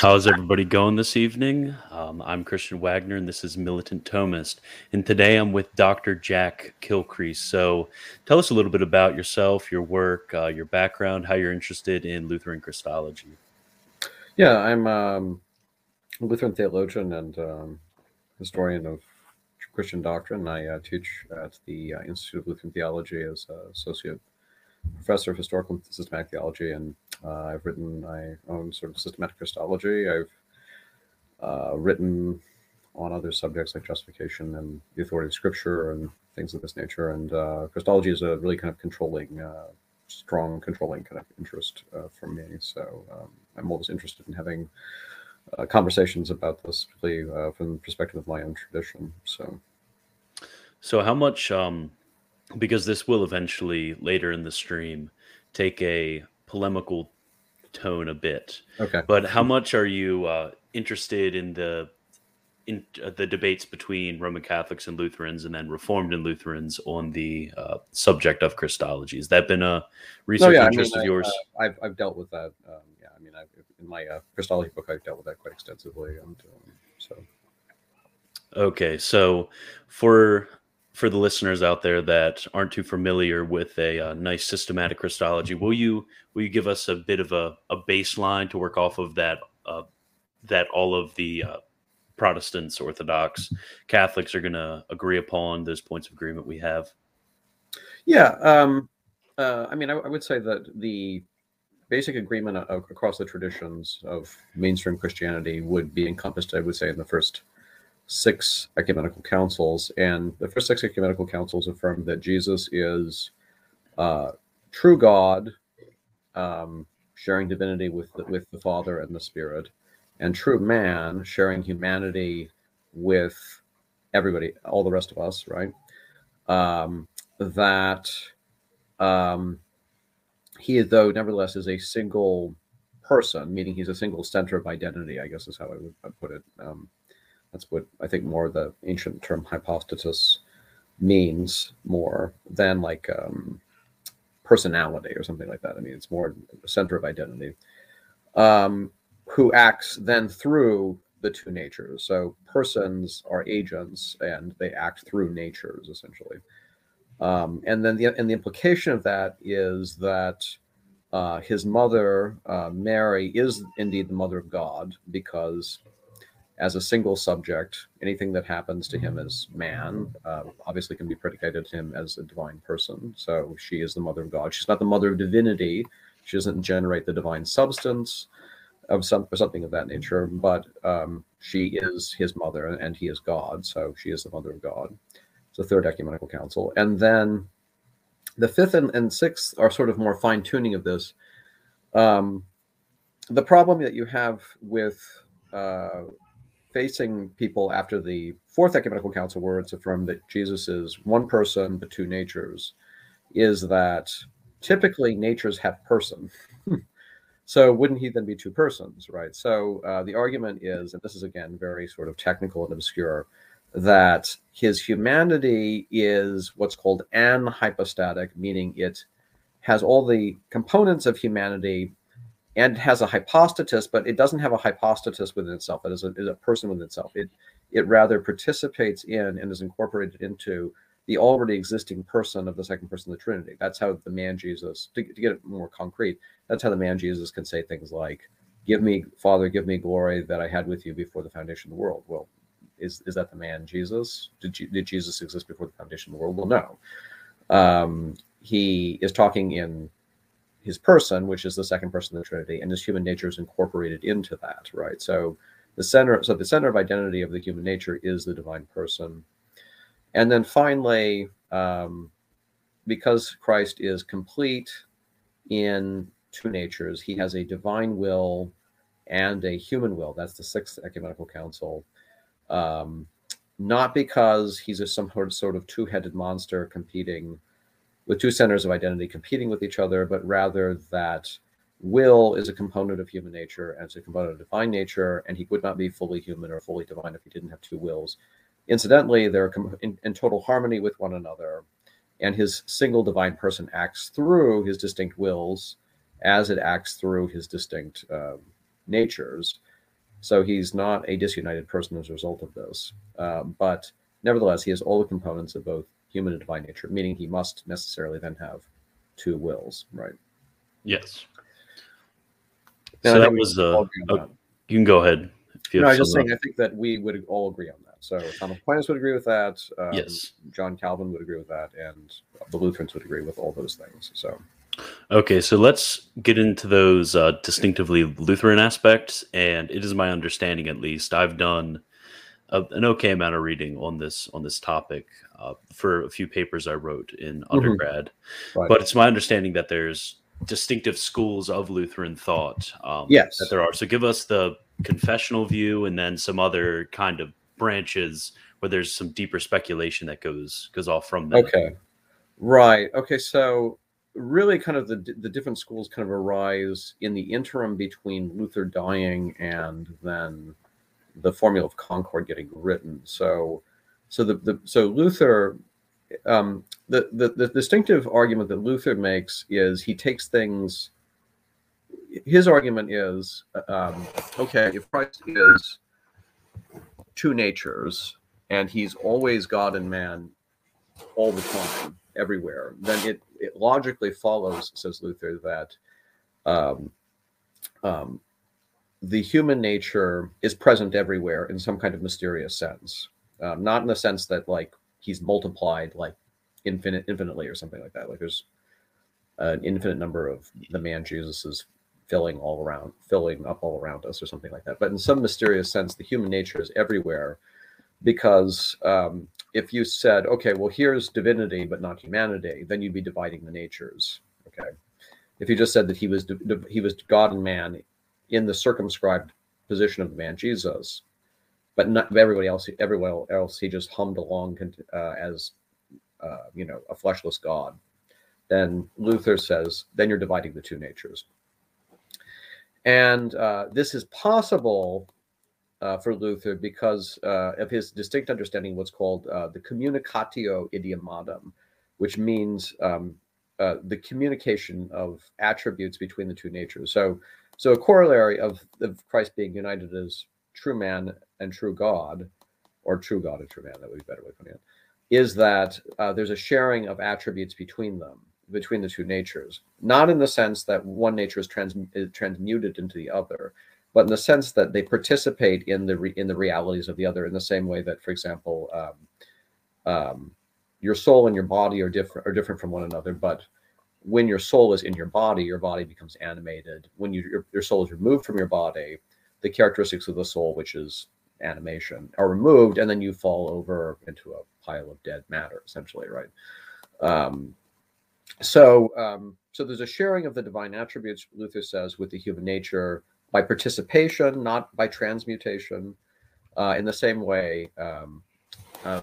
How's everybody going this evening? Um, I'm Christian Wagner, and this is Militant Thomist. And today I'm with Dr. Jack Kilcrease. So tell us a little bit about yourself, your work, uh, your background, how you're interested in Lutheran Christology. Yeah, I'm um, a Lutheran theologian and um, historian of Christian doctrine. I uh, teach at the uh, Institute of Lutheran Theology as an associate professor of historical and systematic theology, and uh, I've written my own sort of systematic Christology. I've uh, written on other subjects like justification and the authority of Scripture and things of this nature. And uh, Christology is a really kind of controlling, uh, strong controlling kind of interest uh, for me. So um, I'm always interested in having uh, conversations about this, particularly from the perspective of my own tradition. So. So, how much um, because this will eventually later in the stream take a polemical tone a bit. Okay. But how much are you uh, interested in the in uh, the debates between Roman Catholics and Lutherans, and then Reformed and Lutherans on the uh, subject of Christology? Has that been a research oh, yeah, interest I mean, of yours? I, have I've dealt with that. Um, yeah, I mean, I've, in my uh, Christology book, I've dealt with that quite extensively. And, um, so. Okay, so for for the listeners out there that aren't too familiar with a, uh, nice systematic Christology, will you will you give us a bit of a, a baseline to work off of that uh, that all of the uh, Protestants, Orthodox, Catholics are going to agree upon those points of agreement we have? Yeah, um, uh, I mean, I, I, would say that the basic agreement across the traditions of mainstream Christianity would be encompassed, I would say, in the first six ecumenical councils, and the first six ecumenical councils affirmed that Jesus is uh, true God, um, sharing divinity with the, with the Father and the Spirit, and true man, sharing humanity with everybody, all the rest of us, right? Um, that um, he, though, nevertheless, is a single person, meaning he's a single center of identity. I guess is how I would put it. Um, that's what I think more the ancient term hypostasis means more than like um, personality or something like that. I mean, it's more center of identity. Um, who acts then through the two natures. So persons are agents and they act through natures essentially. Um, and then the and the implication of that is that uh, his mother uh, Mary is indeed the mother of God because as a single subject, anything that happens to him as man uh, obviously can be predicated to him as a divine person. So she is the mother of God. She's not the mother of divinity. She doesn't generate the divine substance of some or something of that nature, but um, she is his mother and he is God. So she is the mother of God. It's the third ecumenical council. And then the fifth and, and sixth are sort of more fine tuning of this. Um, the problem that you have with uh, facing people after the fourth ecumenical council, where it's affirmed that Jesus is one person but two natures, is that typically natures have person. so wouldn't he then be two persons, right? So uh, the argument is, and this is again very sort of technical and obscure, that his humanity is what's called anhypostatic, meaning it has all the components of humanity and has a hypostasis, but it doesn't have a hypostasis within itself. It is a, is a person within itself. It it rather participates in and is incorporated into the already existing person of the second person of the Trinity. That's how the man Jesus, to, to get it more concrete, that's how the man Jesus can say things like, "Give me, Father, give me glory that I had with you before the foundation of the world." Well, is is that the man Jesus? Did did Jesus exist before the foundation of the world? Well, no. Um, he is talking in his person, which is the second person of the Trinity, and his human nature is incorporated into that, right? So the center, so the center of identity of the human nature is the divine person, and then finally, um, because Christ is complete in two natures, he has a divine will and a human will. That's the sixth ecumenical council. Um, not because he's a some sort of two-headed monster competing with two centers of identity competing with each other, but rather that will is a component of human nature and it's a component of divine nature, and he would not be fully human or fully divine if he didn't have two wills. Incidentally, they're in, in total harmony with one another, and his single divine person acts through his distinct wills as it acts through his distinct um, natures. So he's not a disunited person as a result of this. Um, but nevertheless, he has all the components of both human and divine nature, meaning he must necessarily then have two wills, right? Yes. So that was uh, agree on that. you can go ahead. if you No, I just saying, I think that we would all agree on that. So Thomas Aquinas would agree with that. Um, Yes. John Calvin would agree with that, and the Lutherans would agree with all those things. So Okay, so let's get into those uh, distinctively Lutheran aspects. And it is my understanding, at least, I've done a, an okay amount of reading on this on this topic uh, for a few papers I wrote in undergrad. Right. But it's my understanding that there's distinctive schools of Lutheran thought. Um, Yes. that there are. So give us the confessional view, and then some other kind of branches where there's some deeper speculation that goes goes off from that. Okay. Right. Okay. So really kind of the the different schools kind of arise in the interim between Luther dying and then the formula of concord getting written. So so the, the so Luther um the, the the distinctive argument that Luther makes is he takes things his argument is um okay if Christ is two natures and he's always God and man all the time, everywhere, then it, it logically follows, says Luther, that um, um, the human nature is present everywhere in some kind of mysterious sense. Um, not in the sense that like he's multiplied like infinite infinitely or something like that. Like there's an infinite number of the man Jesus is filling all around, filling up all around us or something like that. But in some mysterious sense, the human nature is everywhere because um, if you said, okay, well, here's divinity but not humanity, then you'd be dividing the natures. Okay, if you just said that he was he was God and man in the circumscribed position of the man Jesus, but not everybody else, everyone else, he just hummed along uh, as uh, you know a fleshless God. Then Luther says, then you're dividing the two natures, and uh, this is possible uh, for Luther because uh, of his distinct understanding of what's called uh, the communicatio idiomatum, which means um, the communication of attributes between the two natures. So, so a corollary of, of Christ being united as true man and true God, or true God and true man, that would be better way of putting it, is that uh, there's a sharing of attributes between them, between the two natures. Not in the sense that one nature is, trans- is transmuted into the other, but in the sense that they participate in the re, in the realities of the other in the same way that, for example, um, um, your soul and your body are different are different from one another. But when your soul is in your body, your body becomes animated. When you, your, your soul is removed from your body, the characteristics of the soul, which is animation, are removed, and then you fall over into a pile of dead matter, essentially, right? Um, so, um, so there's a sharing of the divine attributes, Luther says, with the human nature by participation, not by transmutation. Uh, in the same way, um, uh,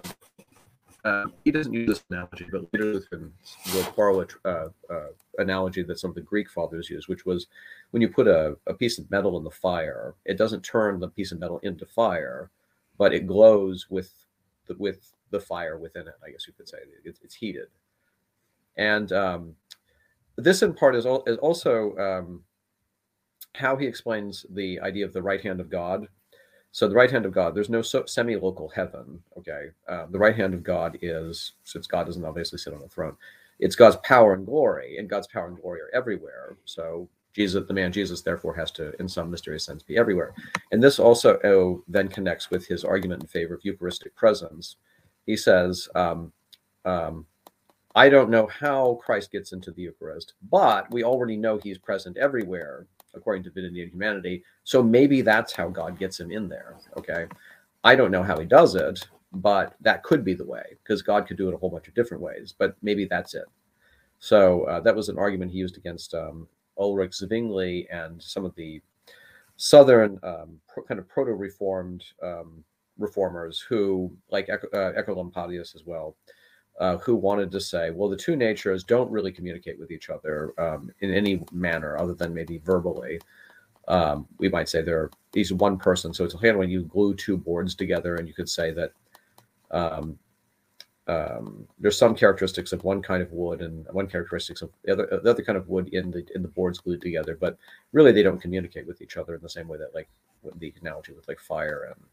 uh, he doesn't use this analogy, but later Luther will borrow an analogy that some of the Greek fathers used, which was when you put a, a piece of metal in the fire, it doesn't turn the piece of metal into fire, but it glows with the, with the fire within it. I guess you could say it's, it's heated, and um, this in part is, al- is also um, how he explains the idea of the right hand of God. So the right hand of God, there's no so, semi-local heaven. Okay, uh, the right hand of God is since God doesn't obviously sit on a throne, it's God's power and glory, and God's power and glory are everywhere. So Jesus, the man Jesus, therefore has to, in some mysterious sense, be everywhere. And this also oh, then connects with his argument in favor of Eucharistic presence. He says, um, um, "I don't know how Christ gets into the Eucharist, but we already know He's present everywhere." According to divinity and humanity. So maybe that's how God gets him in there. Okay. I don't know how he does it, but that could be the way because God could do it a whole bunch of different ways, but maybe that's it. So uh, that was an argument he used against um, Ulrich Zwingli and some of the Southern um, pro- kind of proto reformed um, reformers who, like Ec- uh, Oecolampadius as well, uh, who wanted to say, well, the two natures don't really communicate with each other um, in any manner other than maybe verbally. Um, we might say they're he's one person, so it's of when you glue two boards together, and you could say that um, um, there's some characteristics of one kind of wood and one characteristics of the other, the other kind of wood in the in the boards glued together, but really they don't communicate with each other in the same way that like the analogy with like fire and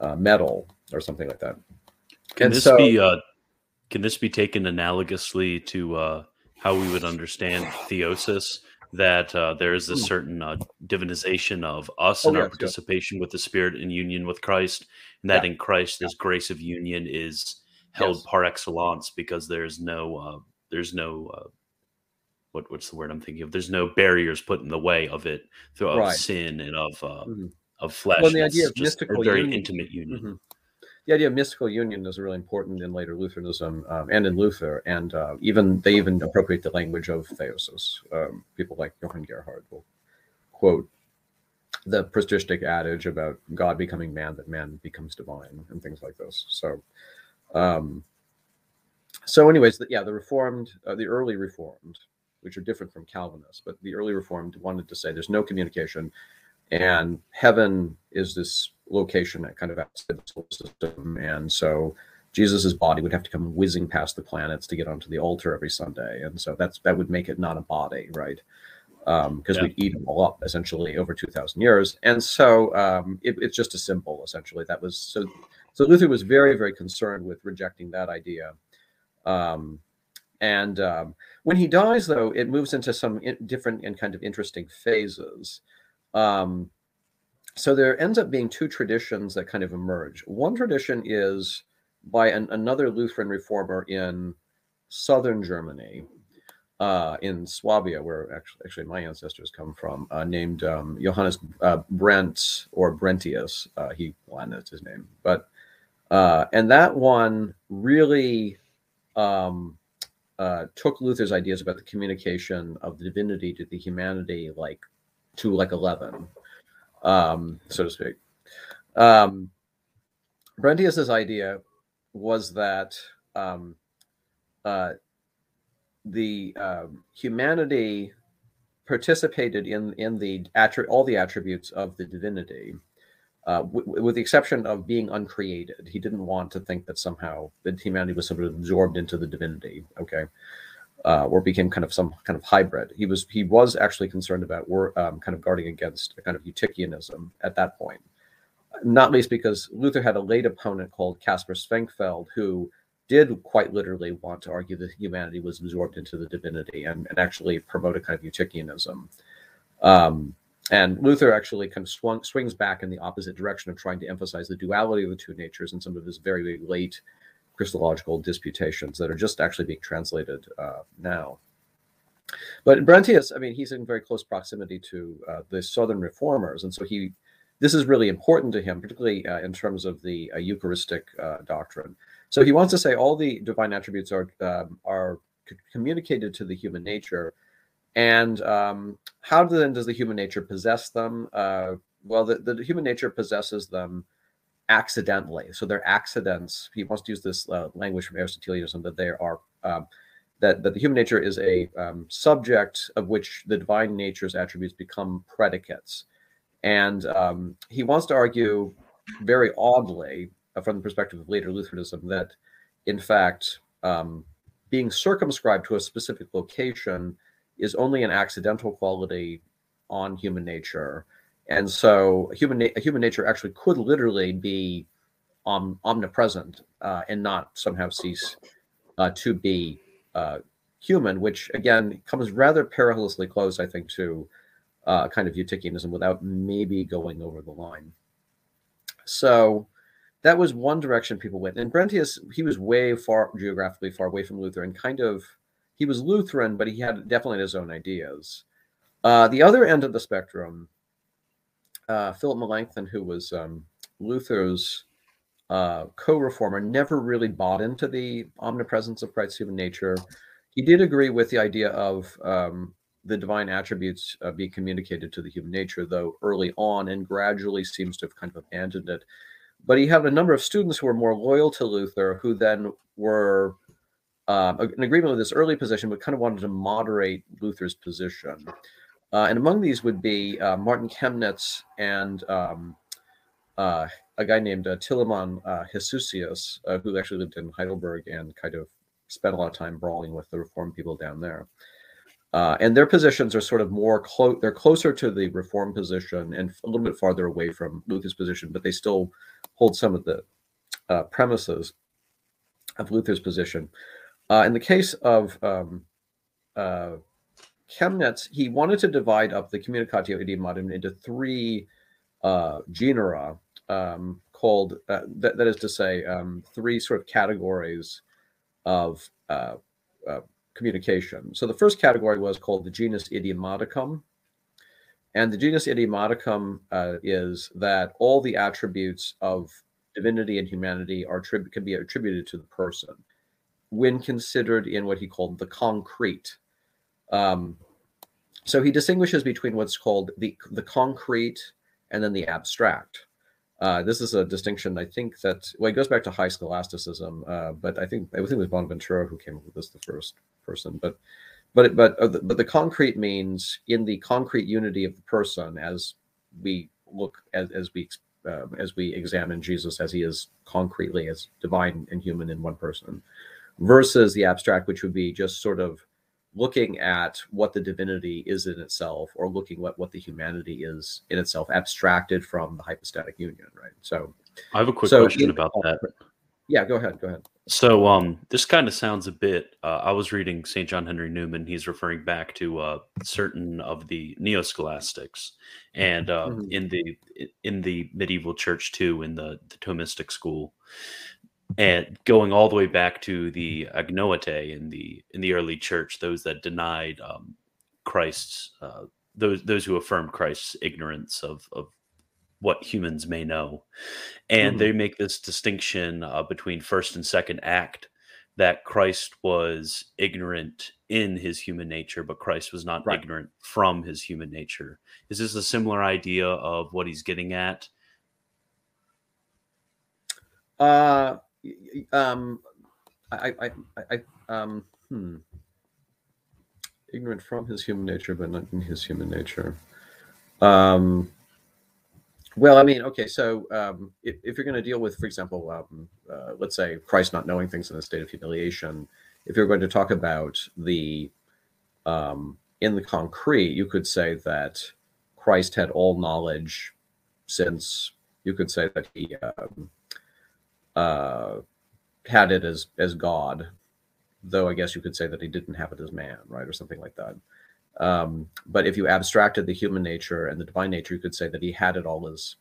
uh, metal or something like that. Can And this so- be uh, can this be taken analogously to uh, how we would understand theosis? That uh, there is a Hmm. certain uh, divinization of us Oh, and our participation with the Spirit in union with Christ, and that Yeah. in Christ this grace of union is held Yes. par excellence because there's no uh, there's no uh, what what's the word I'm thinking of? There's no barriers put in the way of it through of Right. sin and of uh, Mhm. of flesh. Well, the it's idea of just a mystical very union- intimate union. Mhm. The idea of mystical union is really important in later Lutheranism um, and in Luther, and uh, even they even appropriate the language of theosis. Um, people like Johann Gerhard will quote the patristic adage about God becoming man, that man becomes divine, and things like this. So, um, so anyways, the, yeah, the Reformed, uh, the early Reformed, which are different from Calvinists, but the early Reformed wanted to say there's no communication, and heaven is this location that kind of outside the solar system, and so Jesus's body would have to come whizzing past the planets to get onto the altar every Sunday, and so that's that would make it not a body, right? Because Yeah. we'd eat them all up essentially over two thousand years, and so um, it, it's just a symbol essentially. That was so. So Luther was very very concerned with rejecting that idea. Um, and um, when he dies, though, it moves into some in- different and kind of interesting phases. Um, so there ends up being two traditions that kind of emerge. One tradition is by an, another Lutheran reformer in southern Germany, uh, in Swabia, where actually, actually my ancestors come from, uh, named um, Johannes uh, Brenz or Brentius. Uh, he well, that's his name, but uh, and that one really um, uh, took Luther's ideas about the communication of the divinity to the humanity like to like 11 um, so to speak um, brentius's idea was that um, uh, the um, humanity participated in in the attri- all the attributes of the divinity uh, w- with the exception of being uncreated. He didn't want to think that somehow that humanity was sort of absorbed into the divinity, okay, uh, or became kind of some kind of hybrid. He was he was actually concerned about were um, kind of guarding against a kind of Eutychianism at that point, not least because Luther had a late opponent called Caspar Schwenckfeld who did quite literally want to argue that humanity was absorbed into the divinity and, and actually promote a kind of Eutychianism. Um, and Luther actually kind of swung, swings back in the opposite direction of trying to emphasize the duality of the two natures in some of his very, very late Christological disputations that are just actually being translated uh, now. But Brentius, I mean, he's in very close proximity to uh, the Southern Reformers, and so he, this is really important to him, particularly uh, in terms of the uh, Eucharistic uh, doctrine. So he wants to say all the divine attributes are um, are communicated to the human nature, and um, how then does the human nature possess them? Uh, well, the, the human nature possesses them accidentally. So they're accidents. He wants to use this uh, language from Aristotelianism that they are um, that that the human nature is a um, subject of which the divine nature's attributes become predicates, and um, he wants to argue very oddly uh, from the perspective of later Lutheranism that, in fact, um, being circumscribed to a specific location is only an accidental quality on human nature, and so human human nature actually could literally be om- omnipresent uh, and not somehow cease uh, to be uh, human, which again comes rather perilously close, I think, to uh, kind of Eutychianism without maybe going over the line. So that was one direction people went. And Brentius, he was way far geographically far away from Luther and kind of he was Lutheran, but he had definitely his own ideas. Uh, the other end of the spectrum, uh, Philip Melanchthon, who was um, Luther's uh, co-reformer, never really bought into the omnipresence of Christ's human nature. He did agree with the idea of um, the divine attributes uh, being communicated to the human nature, though early on, and gradually seems to have kind of abandoned it. But he had a number of students who were more loyal to Luther, who then were um, in agreement with this early position, but kind of wanted to moderate Luther's position. Uh, and among these would be uh, Martin Chemnitz and um, uh, a guy named uh, Tilemann uh, Heshusius, uh, who actually lived in Heidelberg and kind of spent a lot of time brawling with the reform people down there. Uh, and their positions are sort of more close, they're closer to the reform position and a little bit farther away from Luther's position, but they still hold some of the uh, premises of Luther's position. Uh, in the case of um, uh, Chemnitz, he wanted to divide up the Communicatio Idiomatum into three uh, genera um, called, uh, that, is to say, um, three sort of categories of uh, uh, communication. So the first category was called the genus idiomaticum. And the genus idiomaticum uh, is that all the attributes of divinity and humanity are can be attributed to the person when considered in what he called the concrete. Um, so he distinguishes between what's called the the concrete and then the abstract. Uh, this is a distinction I think that well, it goes back to high scholasticism, uh, but I think I think it was Bonaventura who came up with this the first person. But but but uh, the, but the concrete means in the concrete unity of the person as we look as as we um, as we examine Jesus as he is concretely as divine and human in one person, versus the abstract, which would be just sort of looking at what the divinity is in itself or looking what what the humanity is in itself abstracted from the hypostatic union right? So i have a quick so question about that. Yeah go ahead go ahead. So um this kind of sounds a bit uh, i was reading st john henry newman he's referring back to uh certain of the neo-scholastics and uh mm-hmm. in the in the medieval church too in the, the thomistic school and going all the way back to the agnoete in the in the early church, those that denied um, Christ's uh, those those who affirmed Christ's ignorance of of what humans may know, and mm-hmm. they make this distinction uh, between first and second act that Christ was ignorant in his human nature, but Christ was not right. ignorant from his human nature. Is this a similar idea of what he's getting at? Uh, um, I, I, I, um, hmm. Ignorant from his human nature, but not in his human nature. Um, well, I mean, okay, so um, if, if you're going to deal with, for example, um, uh, let's say Christ not knowing things in a state of humiliation, if you're going to talk about the um, in the concrete, you could say that Christ had all knowledge, since you could say that he um, uh, had it as as God, though I guess you could say that he didn't have it as man, right, or something like that. Um, but if you abstracted the human nature and the divine nature, you could say that he had it all as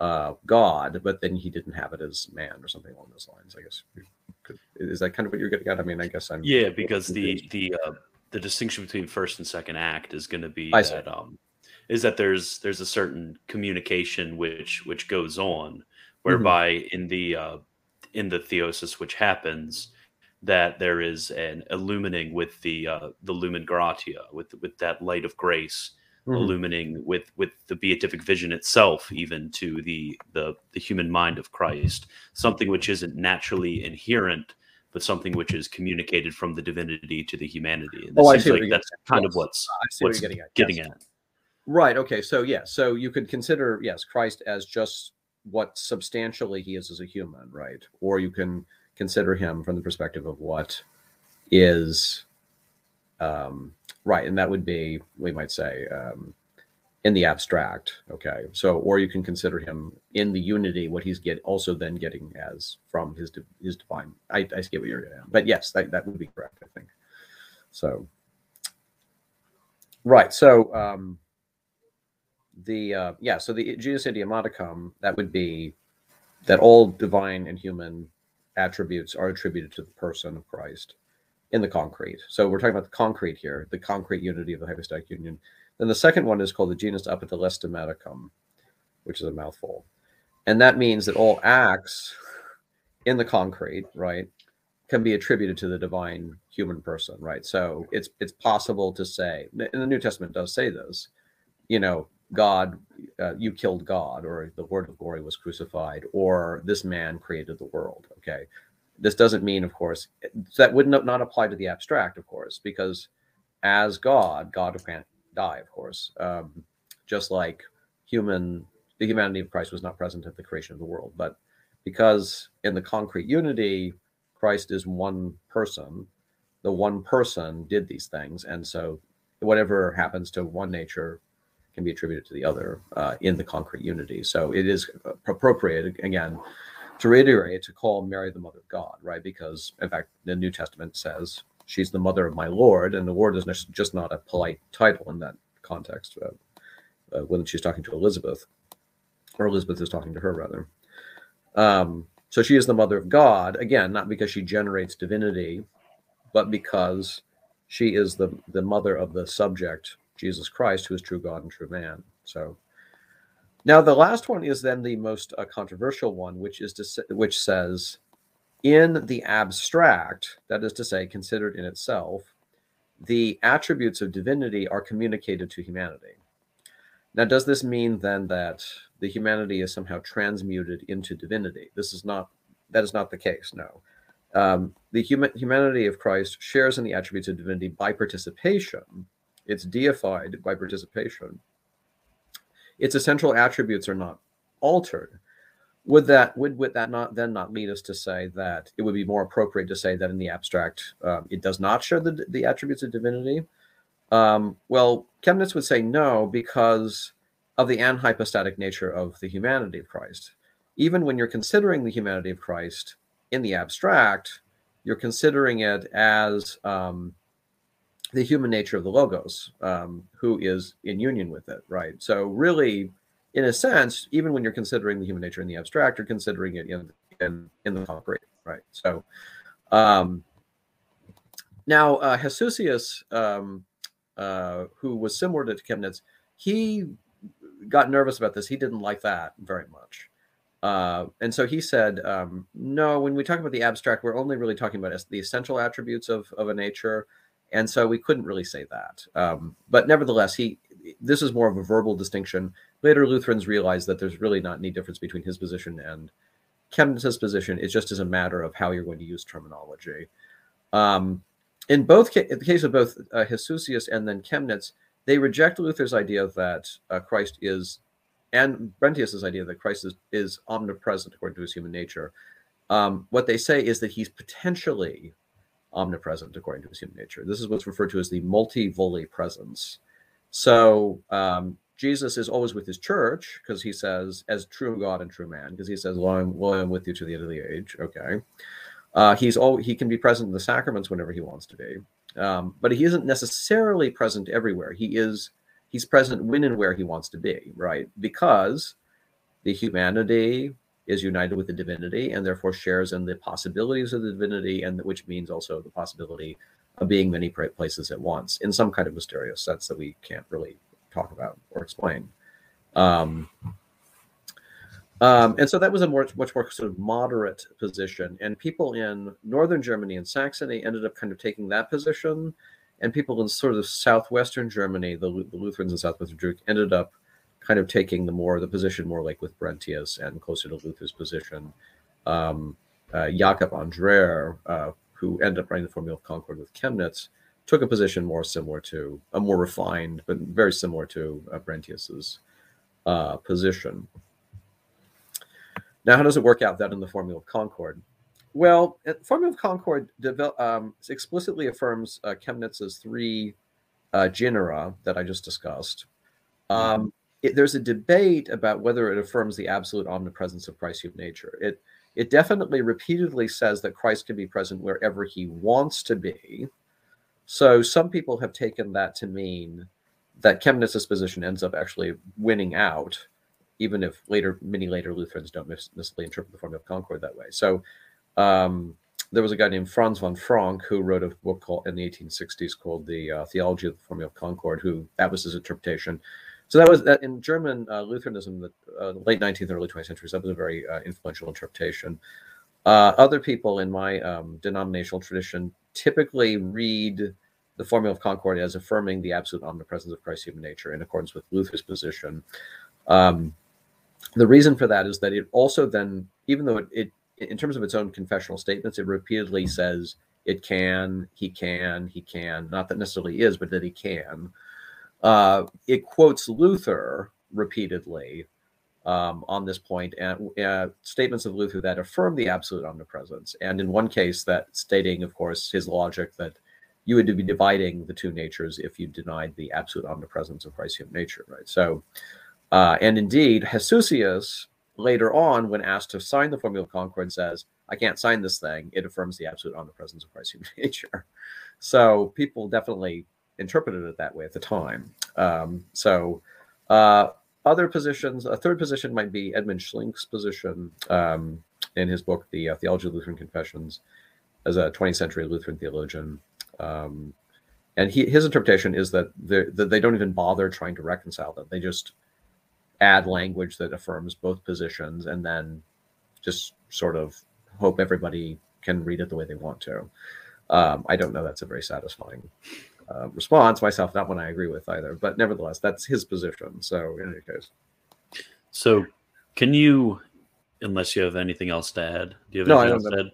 uh, God, but then he didn't have it as man, or something along those lines. I guess could, is that kind of what you're getting at? I mean, I guess I'm yeah, because the the uh, the distinction between first and second act is going to be I that um, is that there's there's a certain communication which which goes on. Whereby mm-hmm. in the uh, in the theosis which happens that there is an illumining with the uh, the lumen gratia with with that light of grace mm-hmm. illumining with with the beatific vision itself even to the the the human mind of Christ something which isn't naturally inherent but something which is communicated from the divinity to the humanity and oh, I see like that's kind yes. of what's what's what getting, at. getting yes. at right okay so yeah so you could consider yes Christ as just what substantially he is as a human, right? Or you can consider him from the perspective of what is um, right, and that would be we might say um, in the abstract. Okay, so or you can consider him in the unity, what he's get also then getting as from his his divine. I, I get what you're getting at, but yes, that that would be correct. I think so. Right. So um, the uh, yeah, so the genus idiomaticum that would be that all divine and human attributes are attributed to the person of Christ in the concrete. So we're talking about the concrete here, the concrete unity of the hypostatic union. Then the second one is called the genus apotelesmaticum, which is a mouthful. And that means that all acts in the concrete, right, can be attributed to the divine human person, right? So it's it's possible to say, and the New Testament does say this, you know, God, uh, you killed God, or the Word of glory was crucified, or this man created the world. Okay. This doesn't mean, of course, that would not apply to the abstract, of course, because as God, God can't die, of course. Um, just like human the humanity of Christ was not present at the creation of the world, but because in the concrete unity, Christ is one person, the one person did these things. And so whatever happens to one nature can be attributed to the other uh, in the concrete unity. So it is appropriate, again, to reiterate, to call Mary the mother of God, right? Because, in fact, the New Testament says she's the mother of my Lord, and the Lord is just not a polite title in that context uh, uh, when she's talking to Elizabeth, or Elizabeth is talking to her, rather. Um, so she is the mother of God, again, not because she generates divinity, but because she is the, the mother of the subject, Jesus Christ, who is true God and true man. So now the last one is then the most uh, controversial one, which is to say, which says, in the abstract, that is to say, considered in itself, the attributes of divinity are communicated to humanity. Now, does this mean then that the humanity is somehow transmuted into divinity? This is not that is not the case. No, um, the human humanity of Christ shares in the attributes of divinity by participation. It's deified by participation. Its essential attributes are not altered. Would that would, would that not then not lead us to say that it would be more appropriate to say that in the abstract um, it does not share the the attributes of divinity? Um, well, Chemnitz would say no because of the anhypostatic nature of the humanity of Christ. Even when you're considering the humanity of Christ in the abstract, you're considering it as um, the human nature of the logos, um, who is in union with it, right? So really, in a sense, even when you're considering the human nature in the abstract, you're considering it in in, in the concrete, right? So um, now uh, Heshusius, um, uh, who was similar to Chemnitz, he got nervous about this. He didn't like that very much. Uh, and so he said, um, no, when we talk about the abstract, we're only really talking about the essential attributes of, of a nature and so we couldn't really say that. Um, but nevertheless, he this is more of a verbal distinction. Later, Lutherans realized that there's really not any difference between his position and Chemnitz's position. It's just as a matter of how you're going to use terminology. Um, in both in the case of both uh, Heshusius and then Chemnitz, they reject Luther's idea that uh, Christ is, and Brentius's idea that Christ is, is omnipresent according to his human nature. Um, what they say is that he's potentially omnipresent according to his human nature. This is what's referred to as the multivolipresence. So um, Jesus is always with his church because he says, as true God and true man, because he says, "Lo, I'm, I'm with you to the end of the age." Okay, uh, he's all he can be present in the sacraments whenever he wants to be, um, but he isn't necessarily present everywhere. He is he's present when and where he wants to be, right? Because the humanity, is united with the divinity and therefore shares in the possibilities of the divinity, and which means also the possibility of being many places at once in some kind of mysterious sense that we can't really talk about or explain. Um, um, and so that was a more, much more sort of moderate position. And people in northern Germany and Saxony ended up kind of taking that position. And people in sort of southwestern Germany, the, the Lutherans in southwestern Germany, ended up kind of taking the more the position more like with Brentius and closer to Luther's position. Um, uh, Jakob Andreae, uh, who ended up writing the Formula of Concord with Chemnitz, took a position more similar to a more refined, but very similar to uh, Brentius's uh, position. Now, how does it work out that in the Formula of Concord? Well, the Formula of Concord develop, um, explicitly affirms uh, Chemnitz's three uh, genera that I just discussed. Um, it, there's a debate about whether it affirms the absolute omnipresence of Christ's human nature. It it definitely repeatedly says that Christ can be present wherever he wants to be. So some people have taken that to mean that Chemnitz's position ends up actually winning out, even if later many later Lutherans don't necessarily interpret the Formula of Concord that way. So um, there was a guy named Franz von Frank who wrote a book called in the 1860s called the uh, Theology of the Formula of Concord. Who that was his interpretation. So that was that in German uh, Lutheranism, the uh, late 19th, early 20th centuries. That was a very uh, influential interpretation. Uh, other people in my um, denominational tradition typically read the Formula of Concord as affirming the absolute omnipresence of Christ's human nature in accordance with Luther's position. Um, the reason for that is that it also then, even though it, it, in terms of its own confessional statements, it repeatedly says it can, he can, he can, not that necessarily is, but that he can. Uh, it quotes Luther repeatedly um, on this point, and uh, statements of Luther that affirm the absolute omnipresence. And in one case, that stating, of course, his logic that you would be dividing the two natures if you denied the absolute omnipresence of Christ's human nature, right? So, uh, and indeed, Heshusius later on, when asked to sign the Formula of Concord, says, I can't sign this thing. It affirms the absolute omnipresence of Christ's human nature. So people definitely interpreted it that way at the time. Um, so uh, other positions, a third position might be Edmund Schlink's position um, in his book, The uh, Theology of Lutheran Confessions, as a 20th century Lutheran theologian. Um, and he, his interpretation is that, that they don't even bother trying to reconcile them. They just add language that affirms both positions and then just sort of hope everybody can read it the way they want to. Um, I don't know that's a very satisfying uh, response myself, not one I agree with either, but nevertheless, that's his position. So, in any case. So, can you, unless you have anything else to add, do you have no, anything else to add?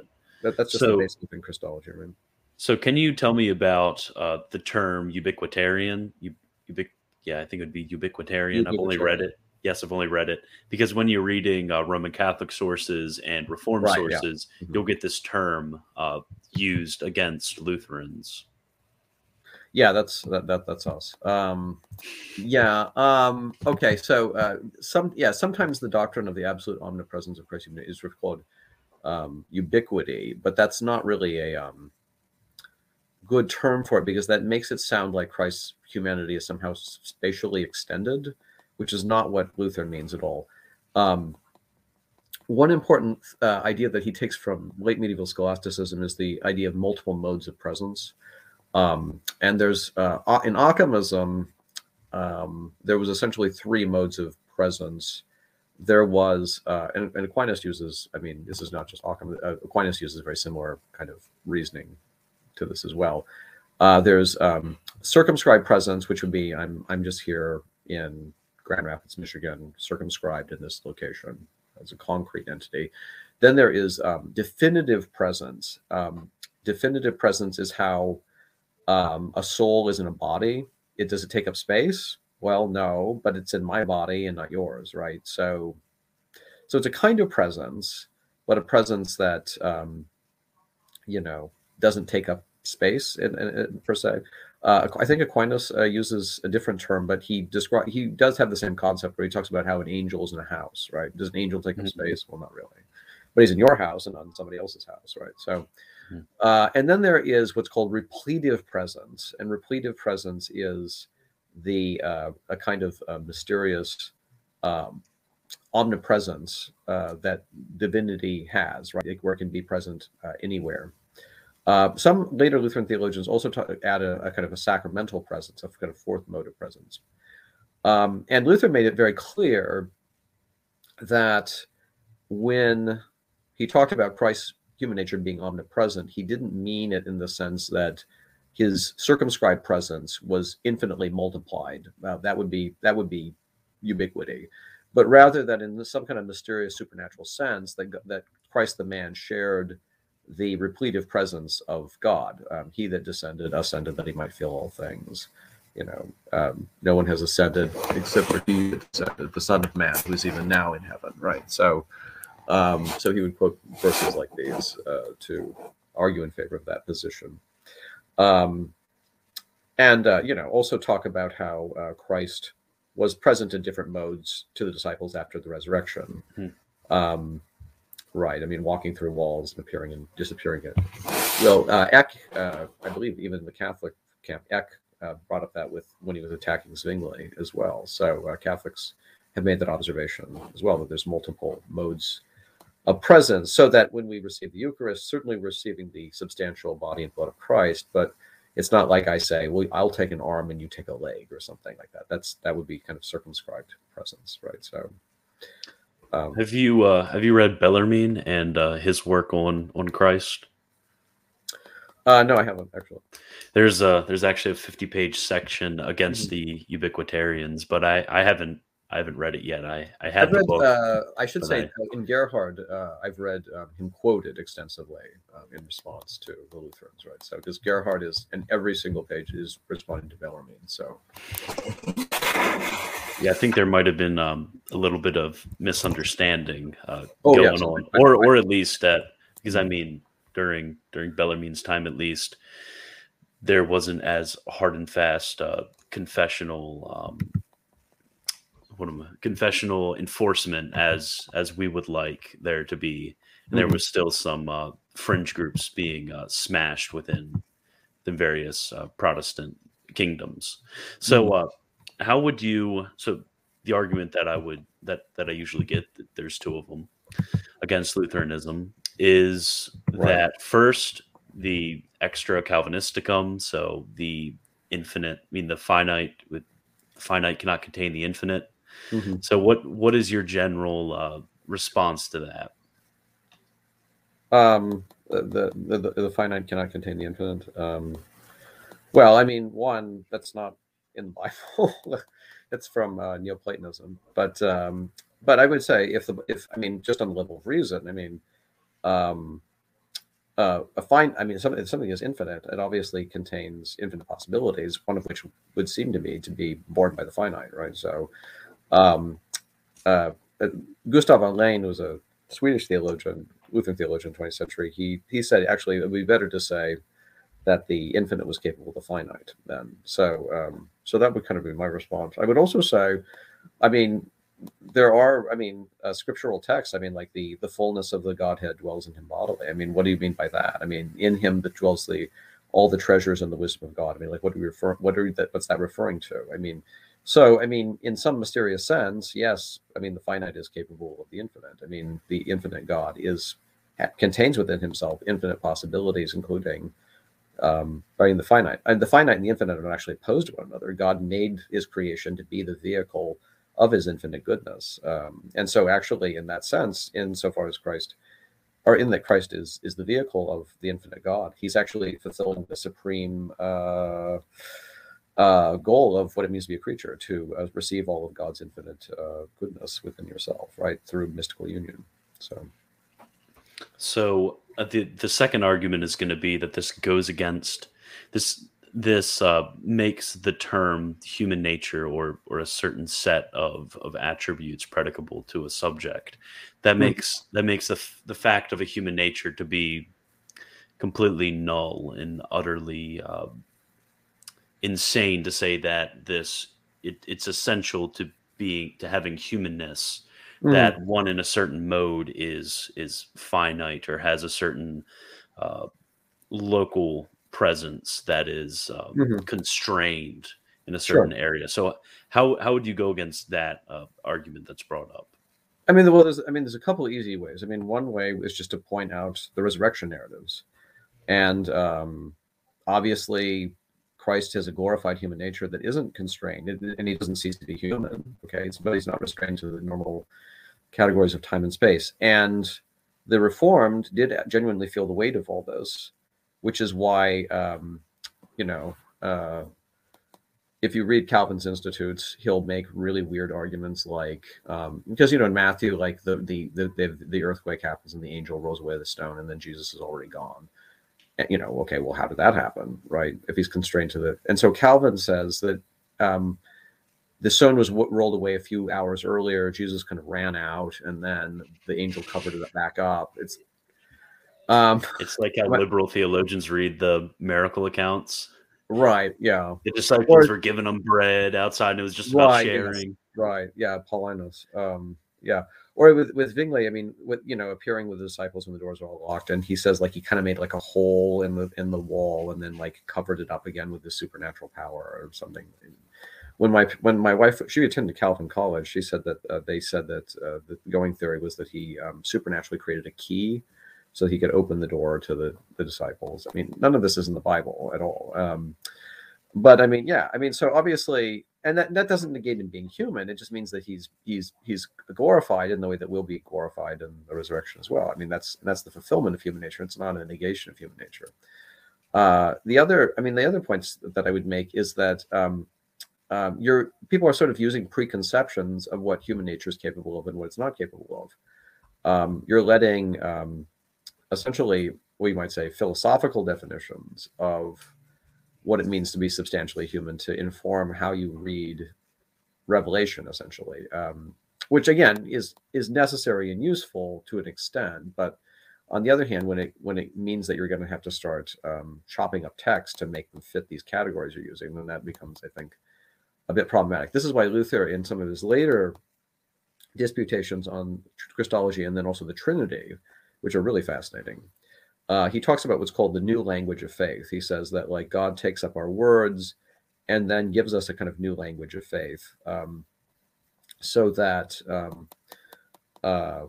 That, that's just So- the basic in Christology. I mean. So, can you tell me about uh, the term ubiquitarian? You, ubic- yeah, I think it would be ubiquitarian. I've only read it. Yes, I've only read it because when you're reading uh, Roman Catholic sources and Reformed Right, yeah. sources, Mhm. you'll get this term uh, used against Lutherans. Yeah, that's that, that that's us. Um, yeah. Um, okay. So uh, some yeah sometimes the doctrine of the absolute omnipresence of Christ is called um, ubiquity, but that's not really a um, good term for it because that makes it sound like Christ's humanity is somehow spatially extended, which is not what Luther means at all. Um, one important uh, idea that he takes from late medieval scholasticism is the idea of multiple modes of presence. Um, and there's uh, in Ockhamism, um, there was essentially three modes of presence. There was, uh, and, and Aquinas uses, I mean, this is not just Occam, uh, Aquinas uses very similar kind of reasoning to this as well. Uh, there's um, circumscribed presence, which would be I'm I'm just here in Grand Rapids, Michigan, circumscribed in this location as a concrete entity. Then there is um, definitive presence. Um, definitive presence is how um, a soul isn't a body. It does it take up space? Well, no, but it's in my body and not yours, right? So, so it's a kind of presence, but a presence that um, you know doesn't take up space in, in, in, per se. Uh, I think Aquinas uh, uses a different term, but he describe he does have the same concept where he talks about how an angel is in a house, right? Does an angel take up Mhm. space? Well, not really, but he's in your house and not in somebody else's house, right? So, Uh, and then there is what's called repletive presence, and repletive presence is the uh, a kind of uh, mysterious um, omnipresence uh, that divinity has, right? Where it can be present uh, anywhere. Uh, some later Lutheran theologians also add a, a kind of a sacramental presence, a kind of fourth mode of presence. Um, and Luther made it very clear that when he talked about Christ's human nature being omnipresent, he didn't mean it in the sense that his circumscribed presence was infinitely multiplied. Uh, that would be that would be ubiquity, but rather that in some kind of mysterious supernatural sense that that Christ the man shared the repletive presence of God. Um, he that descended ascended that he might fill all things. You know, um, no one has ascended except for he that descended, the Son of Man, who's even now in heaven. Right. So, um, so he would quote verses like these uh, to argue in favor of that position. Um, and uh, you know, also talk about how uh, Christ was present in different modes to the disciples after the resurrection. Hmm. Um, right. I mean, walking through walls and appearing and disappearing. It. Well, uh, Eck, uh, I believe, even the Catholic camp, Eck uh, brought up that with when he was attacking Zwingli as well. So uh, Catholics have made that observation as well that there's multiple modes of presence, so that when we receive the Eucharist, certainly we're receiving the substantial body and blood of Christ, but it's not like I say, well, I'll take an arm and you take a leg or something like that. That's that would be kind of circumscribed presence, right? So, um, Have you uh, have you read Bellarmine and uh, his work on on Christ? uh, no, I haven't actually. There's a there's actually a 50 page section against Mm-hmm. the ubiquitarians, but I I haven't I haven't read it yet. I I the read, uh, I should say, I- uh, in Gerhard, uh, I've read um, him quoted extensively um, in response to the Lutherans, right? So, because Gerhard is, and every single page is responding to Bellarmine. So, Yeah, I think there might have been um, a little bit of misunderstanding uh, Oh, going on, I- or or at least that because I mean during during Bellarmine's time, at least there wasn't as hard and fast uh, confessional um, what am I, confessional enforcement as as we would like there to be, and there Mhm. was still some uh, fringe groups being uh, smashed within the various uh, Protestant kingdoms. So, uh, how would you? So, the argument that I would that that I usually get, there's two of them against Lutheranism, is Right. that first the extra Calvinisticum, so the infinite, I mean the finite with finite cannot contain the infinite. Mhm. So, what what is your general uh, response to that? Um, the, the the the finite cannot contain the infinite. Um, well, I mean, one that's not in the Bible. it's from uh, Neoplatonism, but um, but I would say if the if I mean just on the level of reason, I mean, um, uh, a fine. I mean, something something is infinite. It obviously contains infinite possibilities. One of which would seem to me to be born by the finite, right? So, um, uh, Gustaf Aulén was a Swedish theologian, Lutheran theologian, 20th century. He he said actually it would be better to say that the infinite was capable of the finite. Then, so um, so that would kind of be my response. I would also say, I mean, there are, I mean, uh, scriptural texts. I mean, like the the fullness of the Godhead dwells in him bodily. I mean, what do you mean by that? I mean, in him that dwells the all the treasures and the wisdom of God. I mean, like what do we refer? What are that? What's that referring to? I mean, so I mean, in some mysterious sense, yes. I mean, the finite is capable of the infinite. I mean, the infinite God is contains within himself infinite possibilities, including um, I mean, the finite and the finite and the infinite are not actually opposed to one another. God made his creation to be the vehicle of his infinite goodness, um, and so actually, in that sense, insofar as Christ, or in that Christ is is the vehicle of the infinite God, he's actually fulfilling the supreme uh, uh, goal of what it means to be a creature to uh, receive all of God's infinite uh, goodness within yourself, right through mystical union. So. So uh, the the second argument is going to be that this goes against this this uh, makes the term human nature or or a certain set of of attributes predicable to a subject. That Hmm. makes that makes the the fact of a human nature to be completely null and utterly uh, insane to say that this it, it's essential to being to having humanness Mm. that one in a certain mode is is finite or has a certain uh, local presence that is uh, Mhm. constrained in a Sure. certain area. So how how would you go against that uh, argument that's brought up? I mean, well, there's, I mean, there's a couple of easy ways. I mean, one way is just to point out the resurrection narratives, and um, obviously, Christ has a glorified human nature that isn't constrained, and he doesn't cease to be human. Okay, it's, but he's not restrained to the normal categories of time and space. And the Reformed did genuinely feel the weight of all those, which is why, um, you know. Uh, if you read Calvin's Institutes, he'll make really weird arguments like um, because you know in Matthew, like the the the the earthquake happens and the angel rolls away the stone, and then Jesus is already gone. You know, okay, well, how did that happen, right? If he's constrained to the, and so Calvin says that um, the stone was w- rolled away a few hours earlier. Jesus kind of ran out, and then the angel covered it back up. It's um, It's like how liberal theologians read the miracle accounts. right, yeah. The disciples Or- were giving them bread outside, and it was just about Right, yes. sharing. Right. Yeah. Paulus. Um, yeah. Or with with Zwingli, I mean, with you know, appearing with the disciples when the doors are all locked, and he says like he kind of made like a hole in the in the wall and then like covered it up again with the supernatural power or something. When my when my wife she attended Calvin College, she said that uh, they said that uh, the going theory was that he um, supernaturally created a key so he could open the door to the the disciples. I mean, none of this is in the Bible at all. Um, but I mean, yeah, I mean, so obviously, and that, that doesn't negate him being human. It just means that he's he's he's glorified in the way that we'll be glorified in the resurrection as well. I mean, that's that's the fulfillment of human nature. It's not a negation of human nature. Uh, the other, I mean, the other points that I would make is that um, um, you're people are sort of using preconceptions of what human nature is capable of and what it's not capable of. Um, you're letting um, essentially, you might say, philosophical definitions of what it means to be substantially human to inform how you read revelation, essentially, um, which again is is necessary and useful to an extent. But on the other hand, when it when it means that you're going to have to start um, chopping up text to make them fit these categories you're using, then that becomes, I think, a bit problematic. This is why Luther, in some of his later disputations on Christology and then also the Trinity, which are really fascinating, uh, he talks about what's called the new language of faith. He says that like God takes up our words and then gives us a kind of new language of faith, um, so that um, uh,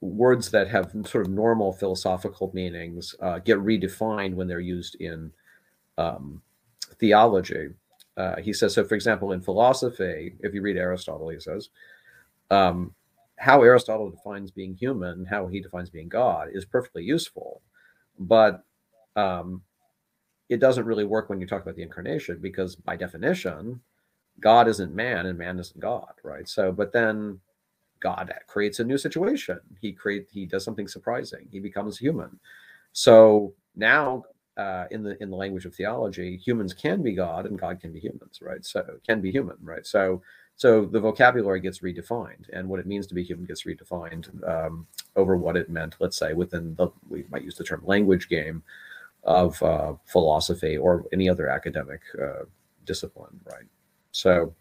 words that have sort of normal philosophical meanings uh, get redefined when they're used in um, theology. Uh, he says so. For example, in philosophy, if you read Aristotle, he says um, how Aristotle defines being human, how he defines being God, is perfectly useful, but um, it doesn't really work when you talk about the incarnation because, by definition, God isn't man and man isn't God, right? So, but then God creates a new situation. He create he does something surprising. He becomes human. So now, uh, in the in the language of theology, humans can be God and God can be humans, right? So can be human, right? So so the vocabulary gets redefined, and what it means to be human gets redefined um, over what it meant. Let's say within the we might use the term language game of uh, philosophy or any other academic uh, discipline, right? So,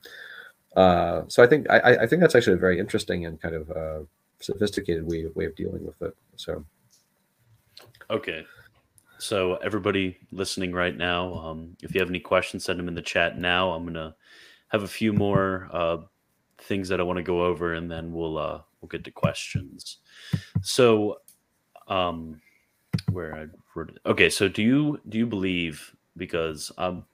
uh, so I think I, I, think that's actually a very interesting and kind of uh, sophisticated way way of dealing with it. So, okay. So everybody listening right now, um, if you have any questions, send them in the chat now. I'm gonna have a few more uh, things that I want to go over, and then we'll uh, we'll get to questions. So, um, where I wrote it. Okay, so do you do you believe because I'm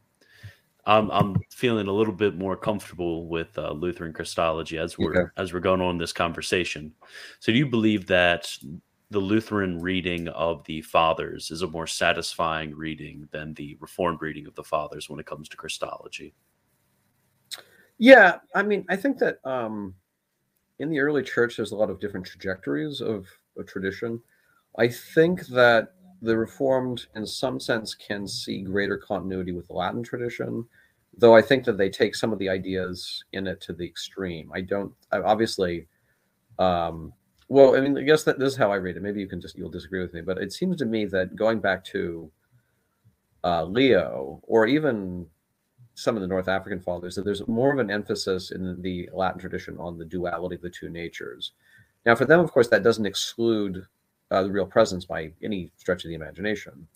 I'm I'm feeling a little bit more comfortable with uh, Lutheran Christology as we're okay. as we're going on this conversation. So, do you believe that the Lutheran reading of the Fathers is a more satisfying reading than the Reformed reading of the Fathers when it comes to Christology? Yeah, I mean, I think that um, in the early church, there's a lot of different trajectories of, a tradition. I think that the Reformed, in some sense, can see greater continuity with the Latin tradition, though I think that they take some of the ideas in it to the extreme. I don't, I obviously, um, well, I mean, I guess that this is how I read it. Maybe you can just, you'll disagree with me, but it seems to me that going back to uh, Leo or even some of the North African fathers that there's more of an emphasis in the Latin tradition on the duality of the two natures. Now, for them, of course, that doesn't exclude uh, the real presence by any stretch of the imagination.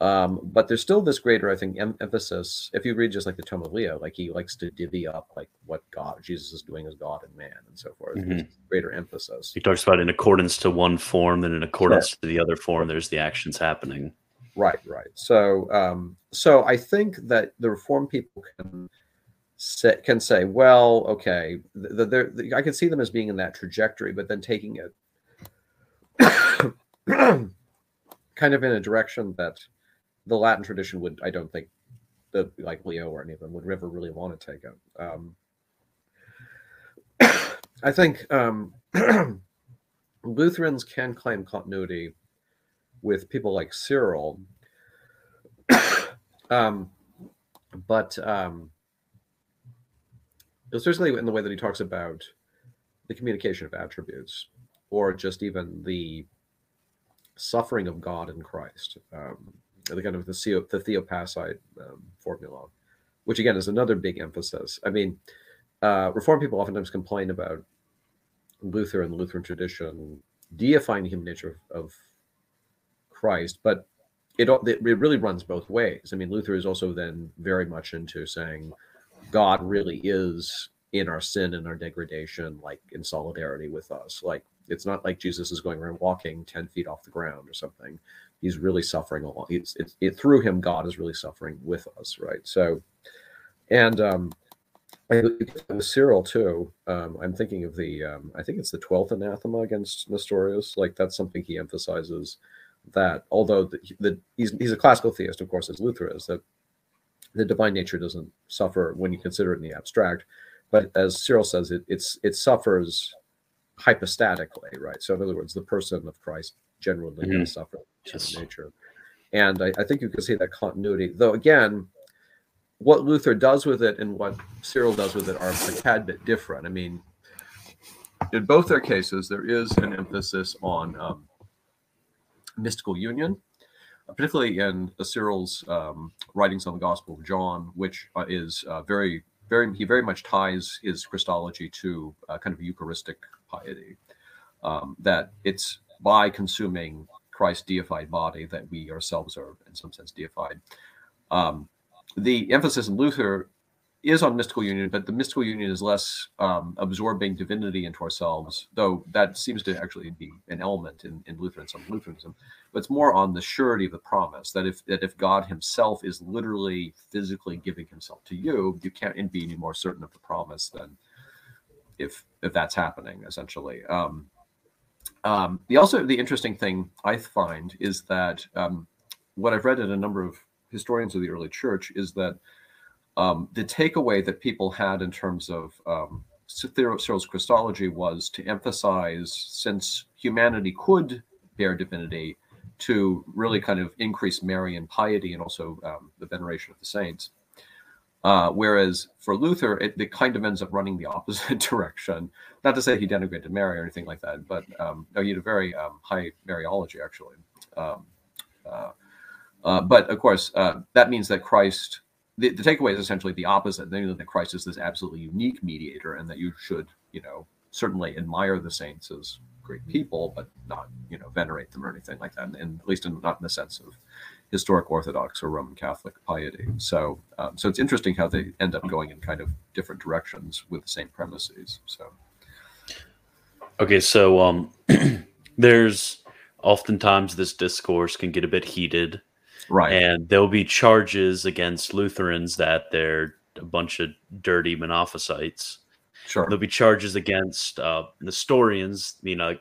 Um, but there's still this greater, I think, em- emphasis. If you read just like the Tome of Leo, like he likes to divvy up like what God, Jesus is doing as God and man, and so forth. Mm-hmm. Greater emphasis. He talks about in accordance to one form, then in accordance to the other form, there's the actions happening. Right, right. So, um, so I think that the reform people can say, can say, well, okay, the, the, the, I can see them as being in that trajectory, but then taking it kind of in a direction that the Latin tradition would, I don't think, the like Leo or any of them would ever really want to take it. Um, I think um, Lutherans can claim continuity with people like Cyril. um, but um, especially in the way that he talks about the communication of attributes, or just even the suffering of God in Christ, um, the kind of the, theo, the Theopaschite um, formula, which again is another big emphasis. I mean, uh, Reformed people oftentimes complain about Luther and the Lutheran tradition deifying the human nature of, of Christ, but it it really runs both ways. I mean, Luther is also then very much into saying God really is in our sin and our degradation, like in solidarity with us. Like it's not like Jesus is going around walking ten feet off the ground or something. He's really suffering along. It's, it's it through him God is really suffering with us, right? So, and um, with Cyril too. Um, I'm thinking of the um, I think it's the twelfth anathema against Nestorius. Like that's something he emphasizes that although the, the, he's, he's a classical theist, of course, as Luther is, that the divine nature doesn't suffer when you consider it in the abstract. But as Cyril says, it, it's it suffers hypostatically, right? So in other words, the person of Christ generally mm-hmm. suffers yes. nature. And I, I, think you can see that continuity, though again, what Luther does with it and what Cyril does with it are a tad bit different. I mean, in both their cases, there is an emphasis on um, mystical union, particularly in Cyril's um, writings on the Gospel of John, which uh, is uh, very, very, he very much ties his Christology to uh, kind of Eucharistic piety. Um, that it's by consuming Christ's deified body that we ourselves are, in some sense, deified. Um, the emphasis in Luther is on mystical union, but the mystical union is less um, absorbing divinity into ourselves, though that seems to actually be an element in, in Lutheranism, Lutheranism. But it's more on the surety of the promise that if that if God Himself is literally physically giving Himself to you, you can't be any more certain of the promise than if if that's happening. Essentially, um, um, the also the interesting thing I find is that um, what I've read in a number of historians of the early church is that um, the takeaway that people had in terms of um, Cyril's Christology was to emphasize, since humanity could bear divinity, to really kind of increase Marian piety and also um, the veneration of the saints. Uh, whereas for Luther, it, it, kind of ends up running the opposite direction. Not to say he denigrated Mary or anything like that, but um, no, he had a very um, high Mariology, actually. Um, uh, uh, but of course, uh, that means that Christ, the, the, takeaway is essentially the opposite. Namely, that the Christ is this absolutely unique mediator, and that you should, you know, certainly admire the saints as great people, but not, you know, venerate them or anything like that. And, and at least in, not in the sense of historic Orthodox or Roman Catholic piety. So, um, so it's interesting how they end up going in kind of different directions with the same premises. So, okay, so um, there's oftentimes this discourse can get a bit heated Right. And there'll be charges against Lutherans that they're a bunch of dirty Monophysites. Sure. There'll be charges against uh, Nestorians, you know,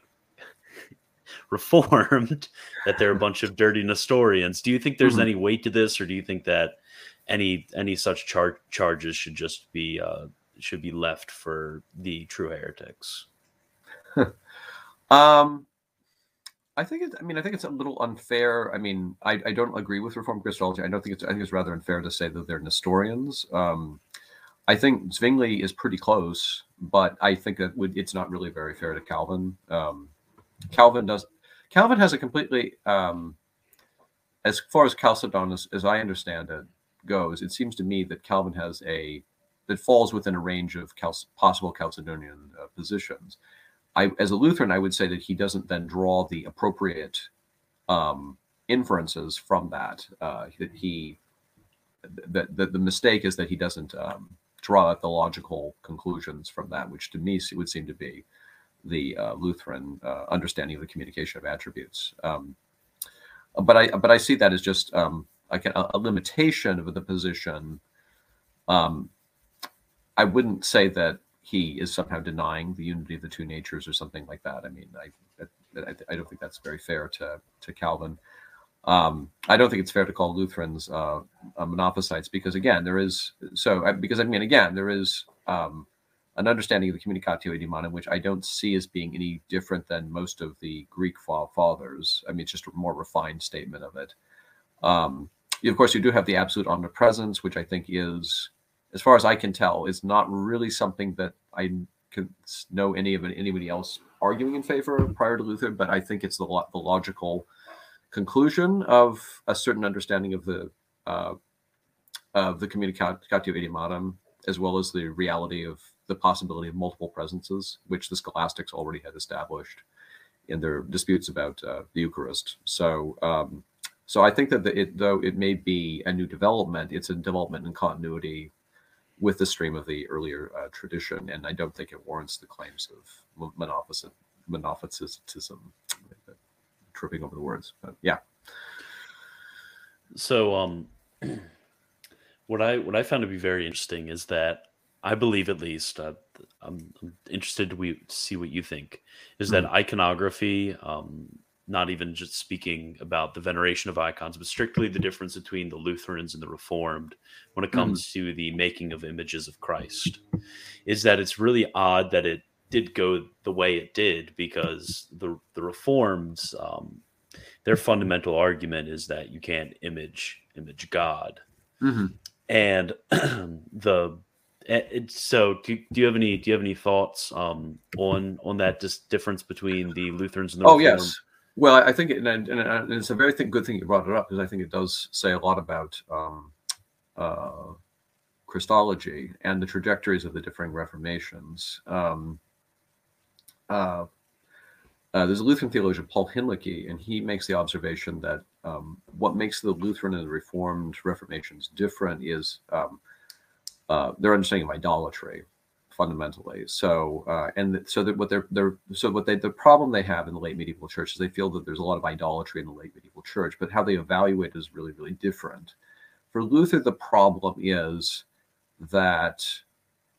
Reformed, that they're a bunch of dirty Nestorians. Do you think there's mm-hmm. any weight to this, or do you think that any any such char- charges should just be uh, should be left for the true heretics? um, I think it's. I mean, I think it's a little unfair. I mean, I, I don't agree with Reformed Christology. I don't think it's. I think it's rather unfair to say that they're Nestorians. Um, I think Zwingli is pretty close, but I think that would, it's not really very fair to Calvin. Um, Calvin does. Calvin has a completely. Um, as far as Chalcedon, as, as I understand it, goes, it seems to me that Calvin has a that falls within a range of Cal- possible Chalcedonian uh, positions. I, as a Lutheran, I would say that he doesn't then draw the appropriate um, inferences from that. Uh, that he, that the, the mistake is that he doesn't um, draw the logical conclusions from that, which to me would seem to be the uh, Lutheran uh, understanding of the communication of attributes. Um, but I, but I see that as just um, a, a, limitation of the position. Um, I wouldn't say that he is somehow denying the unity of the two natures or something like that. I mean, I I, I don't think that's very fair to to Calvin. Um, I don't think it's fair to call Lutherans uh, uh, Monophysites because again, there is so because I mean again there is um, an understanding of the Communicatio Idiomatum which I don't see as being any different than most of the Greek fathers. I mean, it's just a more refined statement of it. Um, of course, you do have the absolute omnipresence, which I think is as far as I can tell, is not really something that I can know any of anybody else arguing in favor of prior to Luther. But I think it's the, the logical conclusion of a certain understanding of the uh, of the communicatio idiomatum, as well as the reality of the possibility of multiple presences, which the scholastics already had established in their disputes about uh, the Eucharist. So. Um, so I think that the, it, though it may be a new development, it's a development in continuity with the stream of the earlier uh, tradition, and I don't think it warrants the claims of monophysitism. monophysitism tripping over the words, but yeah. So, um, what I what I found to be very interesting is that I believe, at least, uh, I'm, I'm, interested to we, see what you think. Is mm-hmm. that iconography um, not even just speaking about the veneration of icons, but strictly the difference between the Lutherans and the Reformed when it comes mm. to the making of images of Christ, is that it's really odd that it did go the way it did because the the Reformed, um, their fundamental argument is that you can't image image God, mm-hmm. and the it, so do, do you have any do you have any thoughts um, on on that just difference between the Lutherans and the oh Reformed? yes well I think it, and, and, it's a very th- good thing you brought it up because I think it does say a lot about um, uh, Christology and the trajectories of the differing reformations. Um, uh, uh, there's a Lutheran theologian, Paul Hinlicky, and he makes the observation that um, what makes the Lutheran and the Reformed reformations different is um, uh, their understanding of idolatry, fundamentally. So, uh, and so that what they're they're so what they the problem they have in the late medieval church is they feel that there's a lot of idolatry in the late medieval church, but how they evaluate is really really different. For Luther, the problem is that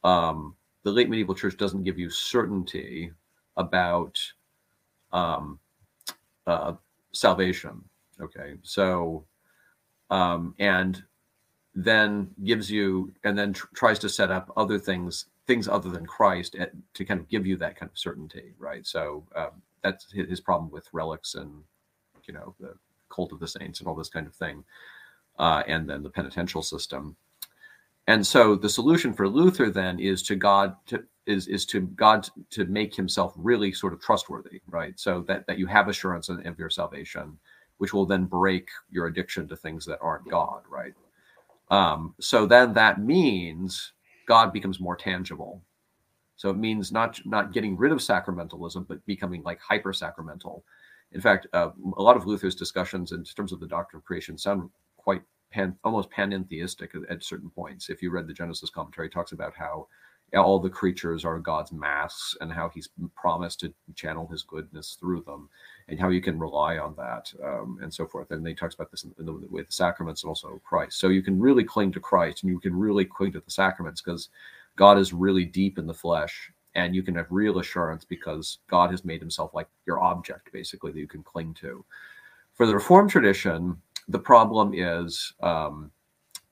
um, the late medieval church doesn't give you certainty about um, uh, salvation. Okay, so um, and then gives you and then tr- tries to set up other things things other than Christ at, to kind of give you that kind of certainty, right? So um, that's his problem with relics and you know the cult of the saints and all this kind of thing, uh, and then the penitential system. And so the solution for Luther then is to God to is is to God to make himself really sort of trustworthy, right? So that that you have assurance of, your salvation, which will then break your addiction to things that aren't God, right? Um, so then that means God becomes more tangible. So it means not not getting rid of sacramentalism, but becoming like hyper sacramental. In fact, uh, a lot of Luther's discussions in terms of the doctrine of creation sound quite pan, almost panentheistic at, at, certain points. If you read the Genesis commentary, talks about how all the creatures are God's masks and how He's promised to channel His goodness through them, and how you can rely on that, um, and so forth. And he talks about this in, in the, with the sacraments and also Christ. So you can really cling to Christ, and you can really cling to the sacraments because God is really deep in the flesh, and you can have real assurance because God has made Himself like your object, basically that you can cling to. For the Reformed tradition, the problem is um,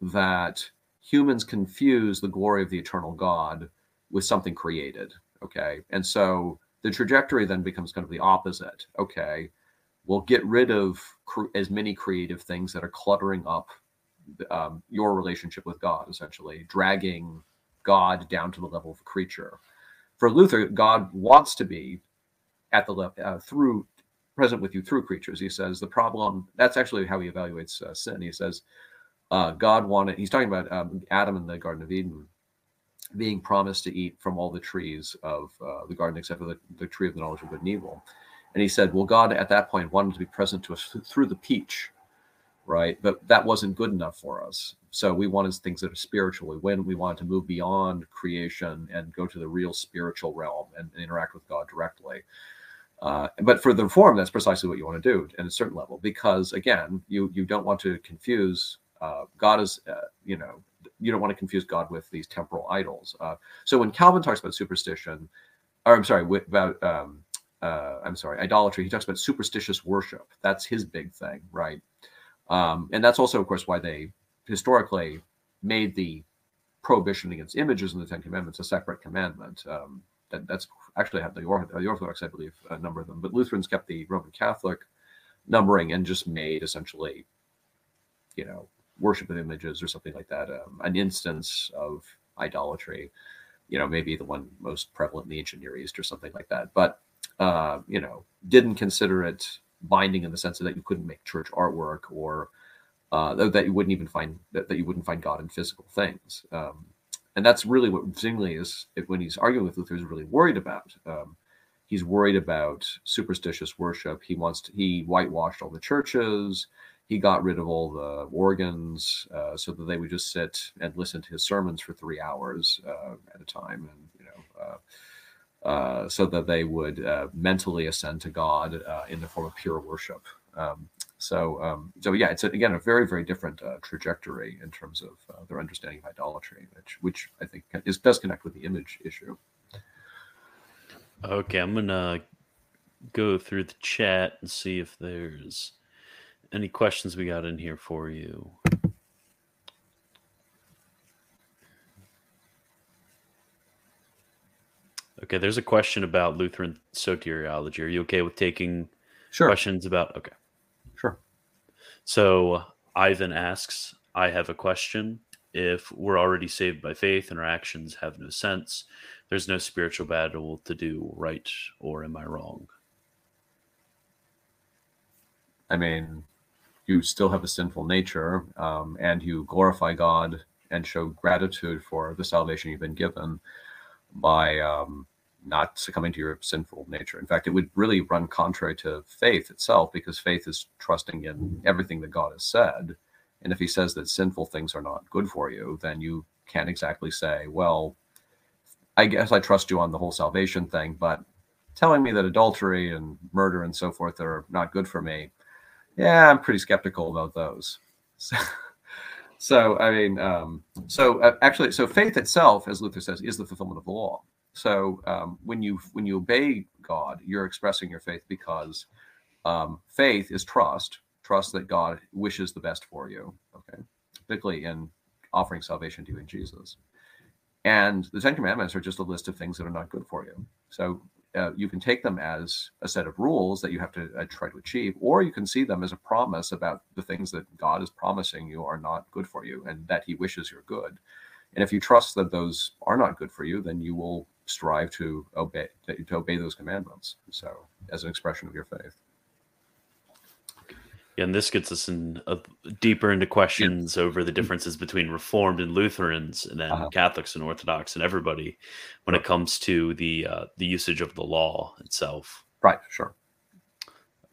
that humans confuse the glory of the eternal God with something created. Okay. And so the trajectory then becomes kind of the opposite. Okay. We'll get rid of cr- as many creative things that are cluttering up um, your relationship with God, essentially, dragging God down to the level of a creature. For Luther, God wants to be at the level uh, through present with you through creatures. He says the problem, that's actually how he evaluates uh, sin. He says, uh, God wanted, he's talking about um, Adam in the Garden of Eden being promised to eat from all the trees of uh, the garden except for the, the tree of the knowledge of good and evil. And he said, well, God at that point wanted to be present to us through the peach, right? But that wasn't good enough for us. So we wanted things that are spiritual. We went, we wanted to move beyond creation and go to the real spiritual realm and, and interact with God directly. Uh, but for the reform, that's precisely what you want to do at a certain level, because again, you you don't want to confuse uh, God is, uh, you know, you don't want to confuse God with these temporal idols. Uh, so when Calvin talks about superstition, or I'm sorry, about um, uh, I'm sorry, idolatry, he talks about superstitious worship. That's his big thing, right? Um, and that's also, of course, why they historically made the prohibition against images in the Ten Commandments a separate commandment. Um, that, that's actually had the, the Orthodox, I believe, a number of them, but Lutherans kept the Roman Catholic numbering and just made essentially, you know, worship of images or something like that, um, an instance of idolatry. You know, maybe the one most prevalent in the ancient Near East or something like that. But uh, you know, didn't consider it binding in the sense that you couldn't make church artwork or uh, that you wouldn't even find that, that you wouldn't find God in physical things. Um, and that's really what Zwingli is when he's arguing with Luther is really worried about. Um, he's worried about superstitious worship. He wants to, he whitewashed all the churches. He got rid of all the organs uh, so that they would just sit and listen to his sermons for three hours uh, at a time, and you know, uh, uh so that they would uh, mentally ascend to God in the form of pure worship. Um, so, um, so yeah, it's a, again a very, very different trajectory in terms of their understanding of idolatry, which, which I think is, does connect with the image issue. Okay, I'm gonna go through the chat and see if there's any questions we got in here for you. Okay, there's a question about Lutheran soteriology. Are you okay with taking sure. questions about? Okay. Sure. So Ivan asks, I have a question. if we're already saved by faith and our actions have no sense, there's no spiritual battle to do, right or am I wrong? I mean, you still have a sinful nature um, and you glorify God and show gratitude for the salvation you've been given by um, not succumbing to your sinful nature. In fact, it would really run contrary to faith itself because faith is trusting in everything that God has said. And if he says that sinful things are not good for you, then you can't exactly say, well, I guess I trust you on the whole salvation thing, but telling me that adultery and murder and so forth are not good for me, yeah, I'm pretty skeptical about those. So, so I mean, um, so uh, actually, so faith itself, as Luther says, is the fulfillment of the law. So um, when you when you obey God, you're expressing your faith because um, faith is trust, trust that God wishes the best for you. Okay, particularly in offering salvation to you in Jesus. And the Ten Commandments are just a list of things that are not good for you. So uh, you can take them as a set of rules that you have to uh, try to achieve, or you can see them as a promise about the things that God is promising you are not good for you and that He wishes you're good. And if you trust that those are not good for you, then you will strive to obey to, to obey those commandments. So, as an expression of your faith. Yeah, and this gets us in a, deeper into questions yeah. over the differences between Reformed and Lutherans, and then uh-huh. Catholics and Orthodox, and everybody when it comes to the uh, the usage of the law itself. Right. Sure.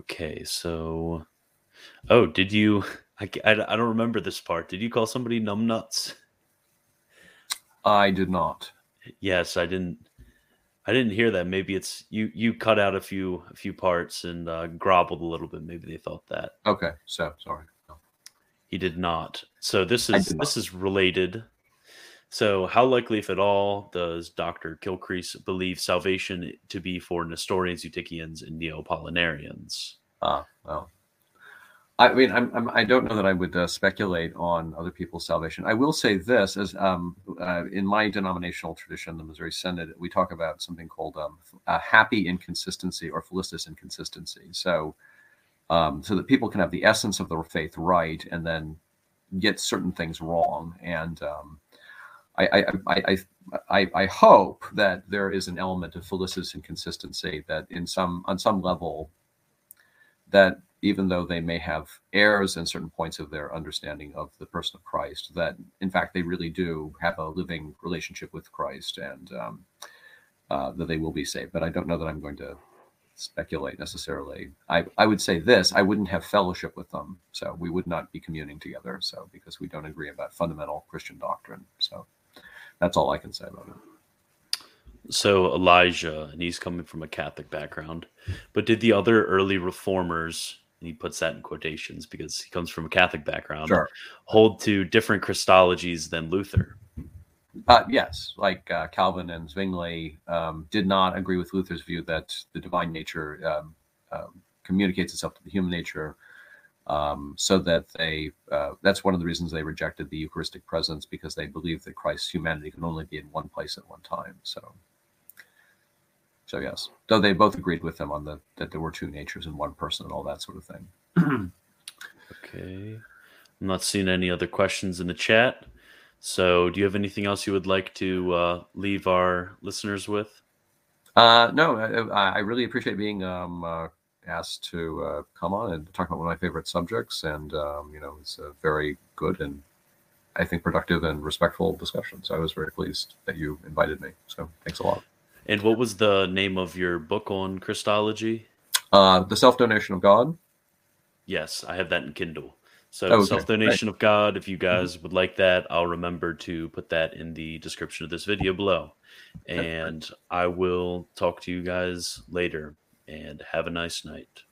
Okay. So, oh, did you? I, I, I don't remember this part. Did you call somebody numbnuts? I did not. Yes, I didn't. I didn't hear that. Maybe it's you. You cut out a few a few parts and uh, groveled a little bit. Maybe they thought that. Okay, so sorry. No. He did not. So this is this is related. So how likely, if at all, does Doctor Kilcrease believe salvation to be for Nestorians, Eutychians, and Neoapollinarians? Ah, well, I mean, I'm, I'm, I do not know that I would uh, speculate on other people's salvation. I will say this: as um, uh, in my denominational tradition, the Missouri Synod, we talk about something called um, a happy inconsistency or felicitous inconsistency. So, um, so that people can have the essence of their faith right and then get certain things wrong. And um, I, I, I, I, I hope that there is an element of felicitous inconsistency that, in some on some level, that even though they may have errors in certain points of their understanding of the person of Christ, that in fact they really do have a living relationship with Christ and um, uh, that they will be saved. But I don't know that I'm going to speculate necessarily. I, I would say this I wouldn't have fellowship with them. So we would not be communing together. So because we don't agree about fundamental Christian doctrine. So that's all I can say about it. So Elijah, and he's coming from a Catholic background, but did the other early reformers and he puts that in quotations because he comes from a Catholic background, sure. hold to different Christologies than Luther. Uh, yes, like uh, Calvin and Zwingli um, did not agree with Luther's view that the divine nature um, uh, communicates itself to the human nature, um, so that they uh, that's one of the reasons they rejected the Eucharistic presence because they believed that Christ's humanity can only be in one place at one time. So so yes, though they both agreed with him on the that there were two natures in one person and all that sort of thing. okay, I'm not seeing any other questions in the chat. So, do you have anything else you would like to uh, leave our listeners with? Uh, no, I, I, really appreciate being um, uh, asked to uh, come on and talk about one of my favorite subjects, and um, you know, it's a very good and I think productive and respectful discussion. So I was very pleased that you invited me. So thanks a lot. And what was the name of your book on Christology? Uh, the Self Donation of God. Yes, I have that in Kindle. So okay. Self Donation right. of God. If you guys mm-hmm. would like that, I'll remember to put that in the description of this video below. And I will talk to you guys later. And have a nice night.